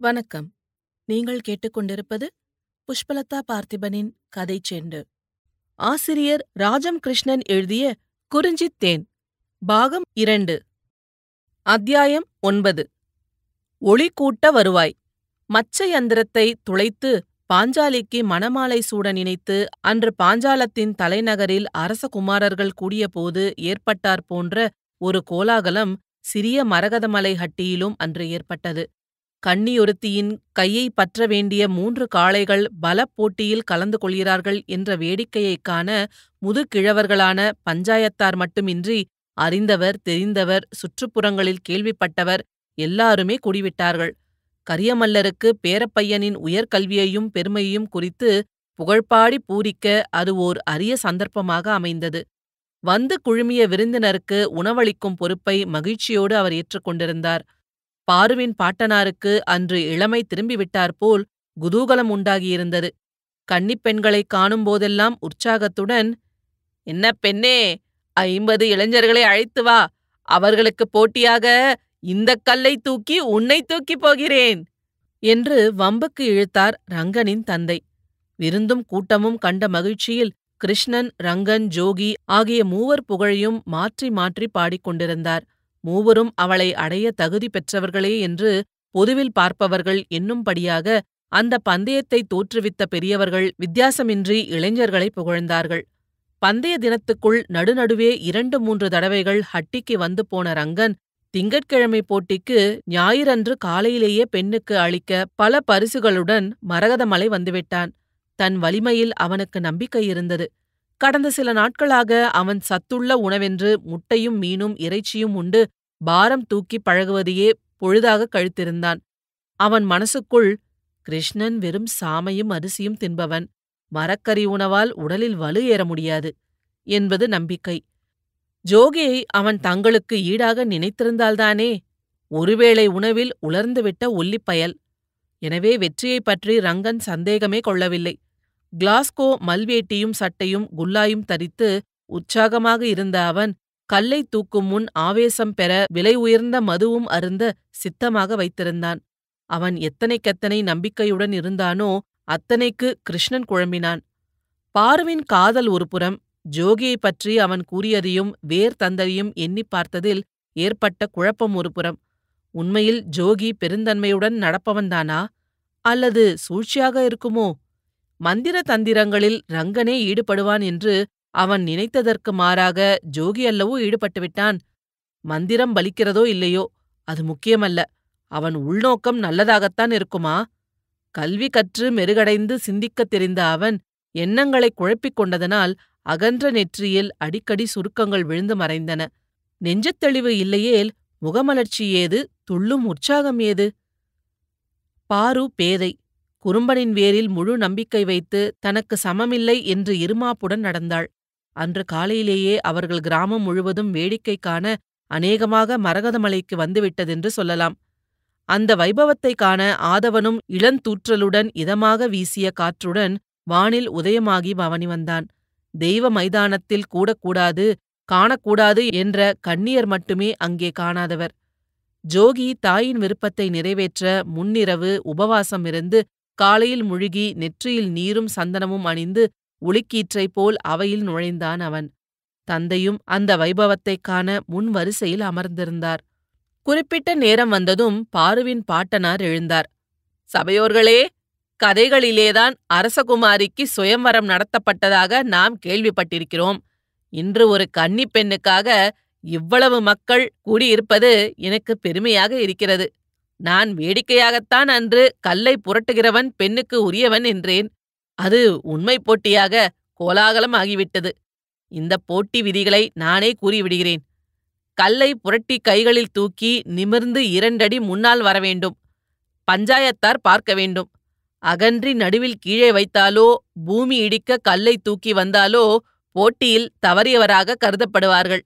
வணக்கம். நீங்கள் கேட்டுக்கொண்டிருப்பது புஷ்பலதா பார்த்திபனின் கதை செண்டு. ஆசிரியர் ராஜம் கிருஷ்ணன் எழுதிய குறிஞ்சித் தேன் பாகம் இரண்டு. அத்தியாயம் ஒன்பது. ஒளி கூட்ட வருவாய். மச்ச யந்திரத்தை துளைத்து பாஞ்சாலிக்கு மணமாலை சூட நினைத்து அன்று பாஞ்சாலத்தின் தலைநகரில் அரச குமாரர்கள் கூடியபோது ஏற்பட்டார் போன்ற ஒரு கோலாகலம் சிறிய மரகதமலை ஹட்டியிலும் அன்று ஏற்பட்டது. கன்னியொருத்தியின் கையைப் பற்ற வேண்டிய மூன்று காளைகள் பலப் போட்டியில் கலந்து கொள்கிறார்கள் என்ற வேடிக்கையைக் காண முதுகிழவர்களான பஞ்சாயத்தார் மட்டுமின்றி அறிந்தவர் தெரிந்தவர் சுற்றுப்புறங்களில் கேள்விப்பட்டவர் எல்லாருமே கூடிவிட்டார்கள். கரியமல்லருக்கு பேரப்பையனின் உயர்கல்வியையும் பெருமையையும் குறித்து புகழ்பாடி பூரிக்க அது ஓர் அரிய சந்தர்ப்பமாக அமைந்தது. வந்து குழுமிய விருந்தினருக்கு உணவளிக்கும் பொறுப்பை மகிழ்ச்சியோடு அவர் ஏற்றுக்கொண்டிருந்தார். பாருவின் பாட்டனாருக்கு அன்று இளமை திரும்பிவிட்டாற்போல் குதூகலம் உண்டாகியிருந்தது. கன்னிப் பெண்களைக் காணும்போதெல்லாம் உற்சாகத்துடன் என்ன பெண்ணே ஐம்பது இளைஞர்களை அழைத்து வா. அவர்களுக்குப் போட்டியாக இந்தக் கல்லை தூக்கி உன்னை தூக்கிப் போகிறேன் என்று வம்புக்கு இழுத்தார் ரங்கனின் தந்தை. விருந்தும் கூட்டமும் கண்ட மகிழ்ச்சியில் கிருஷ்ணன் ரங்கன் ஜோகி ஆகிய மூவர் புகழையும் மாற்றி மாற்றி பாடிக்கொண்டிருந்தார் மூவரும் அவளை அடைய தகுதி பெற்றவர்களே என்று பொதுவில் பார்ப்பவர்கள் என்னும்படியாக அந்த பந்தயத்தை தோற்றுவித்த பெரியவர்கள் வித்தியாசமின்றி இளைஞர்களை புகழ்ந்தார்கள். பந்தய தினத்துக்குள் நடுநடுவே இரண்டு மூன்று தடவைகள் ஹட்டிக்கு வந்து போன ரங்கன் திங்கட்கிழமை போட்டிக்கு ஞாயிறன்று காலையிலேயே பெண்ணுக்கு அளிக்க பல பரிசுகளுடன் மரகதமலை வந்துவிட்டான். தன் வலிமையில் அவனுக்கு நம்பிக்கை இருந்தது. கடந்த சில நாட்களாக அவன் சத்துள்ள உணவென்று முட்டையும் மீனும் இறைச்சியும் உண்டு பாரம் தூக்கி பழகுவதையே பொழுதாக கழித்திருந்தான். அவன் மனசுக்குள் கிருஷ்ணன் வெறும் சாமையும் அரிசியும் தின்பவன். மரக்கறி உணவால் உடலில் வலு ஏற முடியாது என்பது நம்பிக்கை. ஜோகியை அவன் தங்களுக்கு ஈடாக நினைத்திருந்தால்தானே ஒருவேளை உணவில் உலர்ந்துவிட்ட ஒல்லிப்பயல் எனவே வெற்றியைப் பற்றி ரங்கன் சந்தேகமே கொள்ளவில்லை. கிளாஸ்கோ மல்வேட்டியும் சட்டையும் குல்லாயும் தரித்து உற்சாகமாக இருந்த அவன் கல்லை தூக்கும் முன் ஆவேசம் பெற விலை உயர்ந்த மதுவும் அருந்த சித்தமாக வைத்திருந்தான். அவன் எத்தனைக்கெத்தனை நம்பிக்கையுடன் இருந்தானோ அத்தனைக்கு கிருஷ்ணன் குழம்பினான். பார்வின் காதல் ஒருபுறம் ஜோகியை ஜோகியைப் பற்றி அவன் கூறியதையும் வேர் தந்ததையும் எண்ணிப் பார்த்ததில் ஏற்பட்ட குழப்பம் ஒருபுறம். உண்மையில் ஜோகி பெருந்தன்மையுடன் நடப்பவன்தானா? அல்லது சூழ்ச்சியாக இருக்குமோ? மந்திர தந்திரங்களில் ரங்கனே ஈடுபடுவான் என்று அவன் நினைத்ததற்கு மாறாக ஜோகி அல்லவோ ஈடுபட்டுவிட்டான் மந்திரம் பலிக்கிறதோ இல்லையோ? அது முக்கியமல்ல. அவன் உள்நோக்கம் நல்லதாகத்தான் இருக்குமா? கல்வி கற்று மெருகடைந்து சிந்திக்கத் தெரிந்த அவன் எண்ணங்களைக் குழப்பிக் கொண்டதனால் அகன்ற நெற்றியில் அடிக்கடி சுருக்கங்கள் விழுந்து மறைந்தன. நெஞ்சத் தெளிவு இல்லையேல் முகமலர்ச்சி ஏது? துள்ளும் உற்சாகம் ஏது? பாரு பேதை! குறும்பனின் வேரில் முழு நம்பிக்கை வைத்து தனக்கு சமமில்லை என்று இருமாப்புடன் நடந்தாள். அன்று காலையிலேயே அவர்கள் கிராமம் முழுவதும் வேடிக்கை காண அநேகமாக மரகதமலைக்கு வந்துவிட்டதென்று சொல்லலாம். அந்த வைபவத்தை காண ஆதவனும் இளந்தூற்றலுடன் இதமாக வீசிய காற்றுடன் வானில் உதயமாகி பவனி வந்தான். தெய்வ மைதானத்தில் கூடக்கூடாது காணக்கூடாது என்ற கண்ணியர் மட்டுமே அங்கே காணாதவர். ஜோகி தாயின் விருப்பத்தை நிறைவேற்ற முன்னிரவு உபவாசம் இருந்து காலையில் முழுகி நெற்றியில் நீரும் சந்தனமும் அணிந்து ஒளிக்கீற்றைப் போல் அவையில் நுழைந்தான் அவன். தந்தையும் அந்த வைபவத்தைக் காண முன் வரிசையில் அமர்ந்திருந்தார். குறிப்பிட்ட நேரம் வந்ததும் பாருவின் பாட்டனார் எழுந்தார். சபையோர்களே கதைகளிலேதான் அரசகுமாரிக்கு சுயம்வரம் நடத்தப்பட்டதாக நாம் கேள்விப்பட்டிருக்கிறோம். இன்று ஒரு கன்னிப் பெண்ணுக்காக இவ்வளவு மக்கள் கூடியிருப்பது எனக்கு பெருமையாக இருக்கிறது. நான் வேடிக்கையாகத்தான் அன்று கல்லை புரட்டுகிறவன் பெண்ணுக்கு உரியவன் என்றேன். அது உண்மை போட்டியாக கோலாகலம் ஆகிவிட்டது. இந்த போட்டி விதிகளை நானே கூறிவிடுகிறேன். கல்லை புரட்டி கைகளில் தூக்கி நிமிர்ந்து இரண்டடி முன்னால் வரவேண்டும் பஞ்சாயத்தார் பார்க்க வேண்டும். அகன்றி நடுவில் கீழே வைத்தாலோ பூமி இடிக்க கல்லை தூக்கி வந்தாலோ போட்டியில் தவறியவராக கருதப்படுவார்கள்.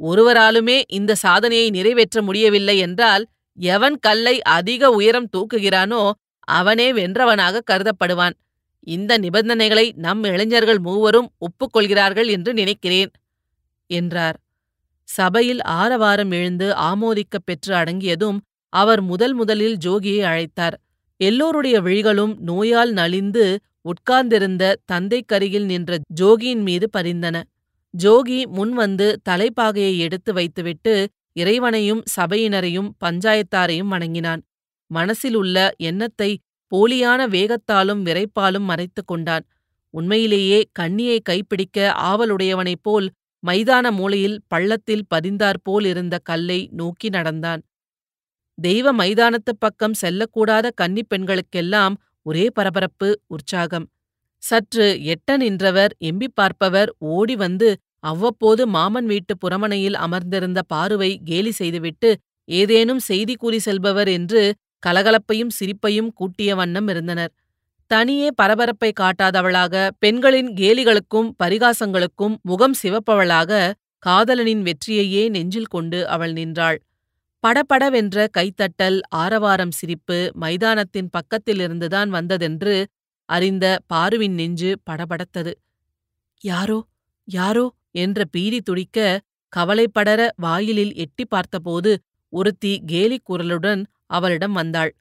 ஒருவராலுமே இந்த சாதனையை நிறைவேற்ற முடியவில்லை என்றால் எவன் கல்லை அதிக உயரம் தூக்குகிறானோ அவனே வென்றவனாக கருதப்படுவான். இந்த நிபந்தனைகளை நம் இளைஞர்கள் மூவரும் ஒப்புக்கொள்கிறார்கள் என்று நினைக்கிறேன் என்றார். சபையில் ஆரவாரம் எழுந்து ஆமோதிக்கப் பெற்று அடங்கியதும் அவர் முதல் முதலில் ஜோகியை அழைத்தார். எல்லோருடைய விழிகளும் நோயால் நலிந்து உட்கார்ந்திருந்த தந்தைக்கருகில் நின்ற ஜோகியின் மீது பறிந்தன ஜோகி முன்வந்து தலைப்பாகையை எடுத்து வைத்துவிட்டு இறைவனையும் சபையினரையும் பஞ்சாயத்தாரையும் வணங்கினான். மனசில் உள்ள எண்ணத்தை போலியான வேகத்தாலும் விரைப்பாலும் மறைத்துக் கொண்டான். உண்மையிலேயே கண்ணியை கைப்பிடிக்க ஆவலுடையவனைப் போல் மைதான மூலையில் பள்ளத்தில் பதிந்தாற்போல் இருந்த கல்லை நோக்கி நடந்தான். தெய்வ மைதானத்துப் பக்கம் செல்லக்கூடாத கன்னிப் பெண்களுக்கெல்லாம் ஒரே பரபரப்பு உற்சாகம். சற்று எட்ட நின்றவர் எம்பி பார்ப்பவர் ஓடி வந்து அவ்வப்போது மாமன் வீட்டு புறமனையில் அமர்ந்திருந்த பாருவை கேலி செய்துவிட்டு ஏதேனும் செய்தி கூறி செல்பவர் என்று கலகலப்பையும் சிரிப்பையும் கூட்டிய வண்ணம் இருந்தனர். தனியே பரபரப்பை காட்டாதவளாக பெண்களின் கேலிகளுக்கும் பரிகாசங்களுக்கும் முகம் சிவப்பவளாக காதலனின் வெற்றியையே நெஞ்சில் கொண்டு அவள் நின்றாள். படபடவென்ற கைத்தட்டல் ஆரவாரம் சிரிப்பு மைதானத்தின் பக்கத்திலிருந்துதான் வந்ததென்று அறிந்த பாருவின் நெஞ்சு படபடத்தது. யாரோ? யாரோ? என்ற பீதி துடிக்க கவலைப்படர வாயிலில் எட்டி பார்த்தபோது ஒருத்தி கேலிக் குரலுடன் அவளிடம் வந்தாள்.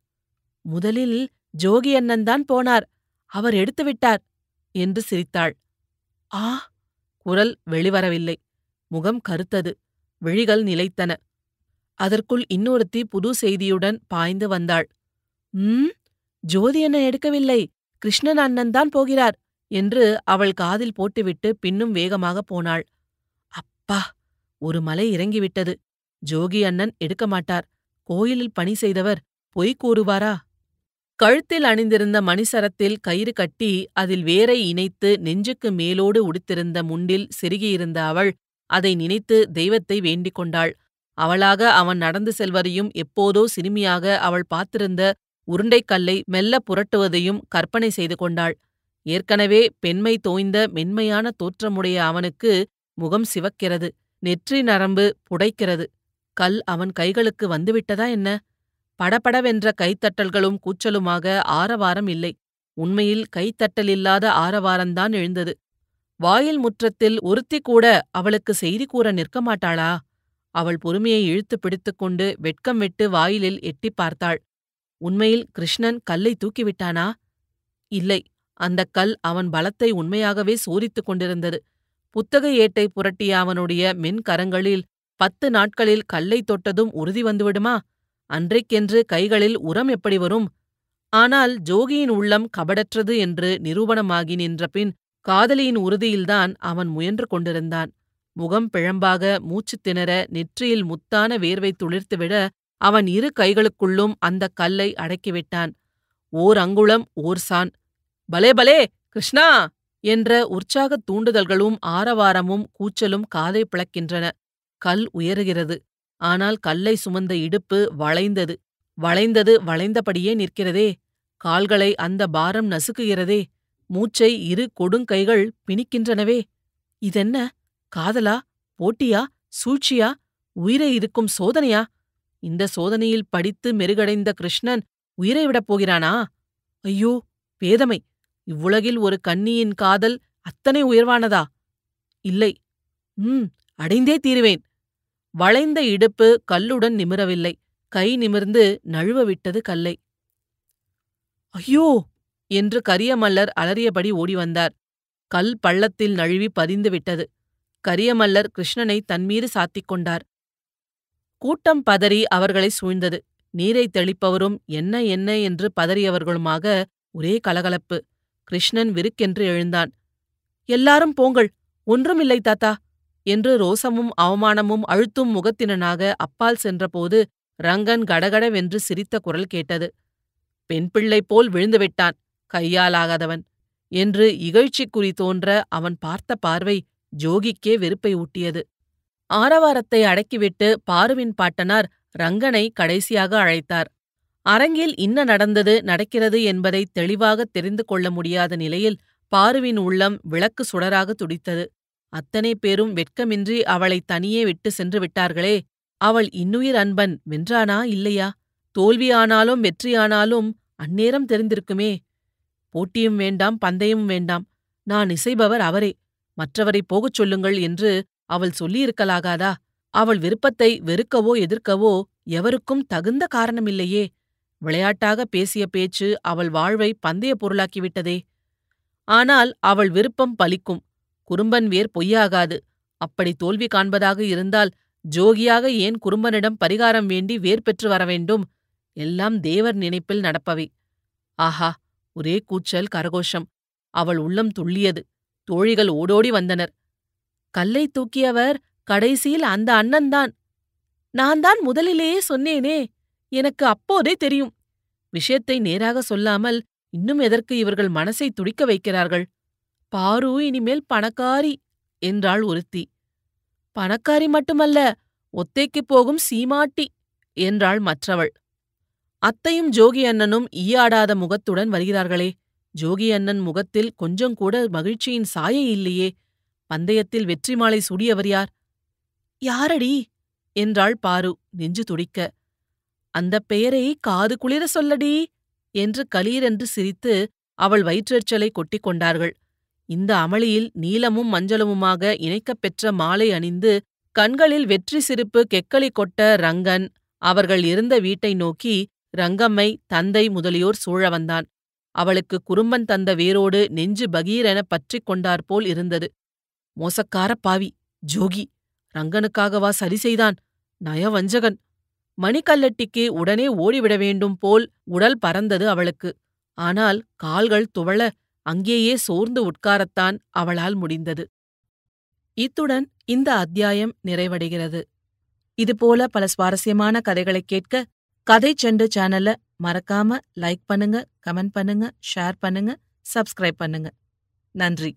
முதலில் ஜோகி அண்ணன்தான் போனார். அவர் எடுத்துவிட்டார் என்று சிரித்தாள். ஆ? குரல் வெளிவரவில்லை. முகம் கருத்தது. விழிகள் நிலைத்தன. அதற்குள் இன்னொருத்தி புது செய்தியுடன் பாய்ந்து வந்தாள். ம்? ஜோதி அண்ணன் எடுக்கவில்லை. கிருஷ்ணன் அண்ணன்தான் போகிறார். என்று அவள் காதில் போட்டுவிட்டு பின்னும் வேகமாகப் போனாள். அப்பா ஒரு மலை இறங்கிவிட்டது. ஜோகி அண்ணன் எடுக்க மாட்டார். கோயிலில் பணி செய்தவர் பொய் கூறுவாரா? கழுத்தில் அணிந்திருந்த மணிசரத்தில் கயிறு கட்டி அதில் வேரை இணைத்து நெஞ்சுக்கு மேலோடு உடுத்திருந்த முண்டில் செருகியிருந்த அவள் அதை நினைத்து தெய்வத்தை வேண்டிக் கொண்டாள். அவளாக அவன் நடந்து செல்வதையும் எப்போதோ சிறுமியாக அவள் பார்த்திருந்த உருண்டைக்கல்லை மெல்ல புரட்டுவதையும் கற்பனை செய்து கொண்டாள். ஏற்கனவே பெண்மை தோய்ந்த மென்மையான தோற்றமுடைய அவனுக்கு முகம் சிவக்கிறது நெற்றி நரம்பு புடைக்கிறது. கல் அவன் கைகளுக்கு வந்துவிட்டதா என்ன? படபடவென்ற கைத்தட்டல்களும் கூச்சலுமாக ஆரவாரம் இல்லை. உண்மையில் கைத்தட்டலில்லாத ஆரவாரந்தான் எழுந்தது. வாயில் முற்றத்தில் ஒருத்தி கூட அவளுக்கு செய்தி கூற நிற்க மாட்டாளா? அவள் பொறுமையை இழுத்து பிடித்துக்கொண்டு வெட்கம் விட்டு வாயிலில் எட்டிப் பார்த்தாள். உண்மையில் கிருஷ்ணன் கல்லை தூக்கிவிட்டானா இல்லை. அந்தக் கல் அவன் பலத்தை உண்மையாகவே சோதித்துக் கொண்டிருந்தது. புத்தக ஏட்டை புரட்டிய அவனுடைய மென்கரங்களில் பத்து நாட்களில் கல்லை தொட்டதும் உறுதி வந்துவிடுமா? அன்றைக்கென்று கைகளில் உரம் எப்படி வரும்? ஆனால் ஜோகியின் உள்ளம் கபடற்றது என்று நிரூபணமாகி நின்றபின் காதலியின் உறுதியில்தான் அவன் முயன்று கொண்டிருந்தான். முகம் பிழம்பாக மூச்சுத் திணற நெற்றியில் முத்தான வேர்வை துளிர்த்துவிட அவன் இரு கைகளுக்குள்ளும் அந்தக் கல்லை அடக்கிவிட்டான். ஓர் அங்குளம் ஓர் சான். பலே பலே கிருஷ்ணா! என்ற உற்சாகத் தூண்டுதல்களும் ஆரவாரமும் கூச்சலும் காதை பிளக்கின்றன. கல் உயருகிறது. ஆனால் கல்லை சுமந்த இடுப்பு வளைந்தது. வளைந்தது வளைந்தபடியே நிற்கிறதே. கால்களை அந்த பாரம் நசுக்குகிறதே. மூச்சை இரு கொடுங்கைகள் பிணிக்கின்றனவே. இதென்ன? காதலா? போட்டியா? சூழ்ச்சியா? உயிரை இருக்கும் சோதனையா? இந்த சோதனையில் படித்து மெருகடைந்த கிருஷ்ணன் உயிரை விடப் போகிறானா? ஐயோ! பேதமை இவ்வுலகில் ஒரு கன்னியின் காதல் அத்தனை உயர்வானதா? இல்லை. ம் அடைந்தே தீருவேன். வளைந்த இடுப்பு கல்லுடன் நிமிரவில்லை. கை நிமிர்ந்து நழுவ விட்டது கல்லை. ஐயோ! என்று கரியமல்லர் அலறியபடி ஓடி வந்தார் கல் பள்ளத்தில் நழுவி பதிந்து விட்டது. கரியமல்லர் கிருஷ்ணனை தன்மீது சாத்திக் கொண்டார். கூட்டம் பதறி அவர்களை சூழ்ந்தது. நீரை தெளிப்பவரும் என்ன என்ன என்று பதறியவர்களுமாக ஒரே கலகலப்பு. கிருஷ்ணன் விருக்கென்று எழுந்தான். எல்லாரும் போங்கள் ஒன்றுமில்லை தாத்தா என்று ரோசமும் அவமானமும் அழுத்தும் முகத்தினனாக அப்பால் சென்றபோது ரங்கன் கடகடவென்று சிரித்த குரல் கேட்டது. பெண் பிள்ளை போல் விழுந்துவிட்டான் கையாலாகாதவன் என்று இகழ்ச்சிக்குறி தோன்ற அவன் பார்த்த பார்வை ஜோகிக்கே வெறுப்பை ஊட்டியது. ஆரவாரத்தை அடக்கிவிட்டு பாருவின் பாட்டனார் ரங்கனை கடைசியாக அழைத்தார். அரங்கில் இன்ன நடந்தது நடக்கிறது என்பதை தெளிவாக தெரிந்து கொள்ள முடியாத நிலையில் பாருவின் உள்ளம் விளக்கு சுடராக துடித்தது. அத்தனை பேரும் வெட்கமின்றி அவளை தனியே விட்டு சென்று விட்டார்களே அவள் இன்னுயிர் அன்பன் வென்றானா இல்லையா? தோல்வியானாலும் வெற்றியானாலும் அந்நேரம் தெரிந்திருக்குமே. போட்டியும் வேண்டாம் பந்தயமும் வேண்டாம். நான் இசைபவர் அவரே. மற்றவரை போகச் சொல்லுங்கள் என்று அவள் சொல்லியிருக்கலாகாதா? அவள் விருப்பத்தை வெறுக்கவோ எதிர்க்கவோ எவருக்கும் தகுந்த காரணமில்லையே. விளையாட்டாக பேசிய பேச்சு அவள் வாழ்வை பந்தய பொருளாக்கிவிட்டதே ஆனால் அவள் விருப்பம் பலிக்கும். குறும்பன் வேர் பொய்யாகாது. அப்படி தோல்வி காண்பதாக இருந்தால் ஜோகியாக ஏன் குறும்பனிடம் பரிகாரம் வேண்டி வேர் பெற்று வர வேண்டும்? எல்லாம் தேவர் நினைப்பில் நடப்பவை. ஆஹா ஒரே கூச்சல் கரகோஷம். அவள் உள்ளம் துள்ளியது. தோழிகள் ஓடோடி வந்தனர். கல்லை தூக்கியவர் கடைசியில் அந்த அண்ணன்தான். நான் தான் முதலிலேயே சொன்னேனே. எனக்கு அப்போதே தெரியும். விஷயத்தை நேராக சொல்லாமல் இன்னும் எதற்கு இவர்கள் மனசை துடிக்க வைக்கிறார்கள்? பாரு இனிமேல் பணக்காரி என்றாள் ஒருத்தி. பணக்காரி மட்டுமல்ல ஒத்தைக்குப் போகும் சீமாட்டி என்றாள் மற்றவள். அத்தையும் ஜோகி அண்ணனும் ஈயாடாத முகத்துடன் வருகிறார்களே. ஜோகி அண்ணன் முகத்தில் கொஞ்சம் கூட மகிழ்ச்சியின் சாயை இல்லையே. பந்தயத்தில் வெற்றி மாலை சுடியவர் யார்? யாரடி? என்றாள் பாரு நெஞ்சு துடிக்க. அந்தப் பெயரை காது குளிர சொல்லடி! என்று கலீரென்று சிரித்து அவள் வயிற்றெச்சலை கொட்டிக் கொண்டார்கள். இந்த அமளியில் நீலமும் மஞ்சளுமாக இணைக்கப் பெற்ற மாலை அணிந்து கண்களில் வெற்றி சிரிப்பு கெக்களி கொட்ட ரங்கன் அவர்கள் இருந்த வீட்டை நோக்கி ரங்கம்மை தந்தை முதலியோர் சூழ வந்தான். அவளுக்கு குறும்பன் தந்த வேரோடு நெஞ்சு பகீரென பற்றிக் கொண்டாற்போல் இருந்தது. மோசக்கார பாவி ஜோகி ரங்கனுக்காகவா சரி செய்தான்? நயவஞ்சகன் மணிக்கல்லட்டிக்கு உடனே ஓடிவிட வேண்டும் போல் உடல் பறந்தது அவளுக்கு. ஆனால் கால்கள் துவள அங்கேயே சோர்ந்து உட்காரத்தான் அவளால் முடிந்தது. இத்துடன் இந்த அத்தியாயம் நிறைவடைகிறது. இதுபோல பல சுவாரஸ்யமான கதைகளைக் கேட்க கதை செண்டு சேனலை மறக்காம லைக் பண்ணுங்க கமெண்ட் பண்ணுங்க ஷேர் பண்ணுங்க சப்ஸ்கிரைப் பண்ணுங்க. நன்றி.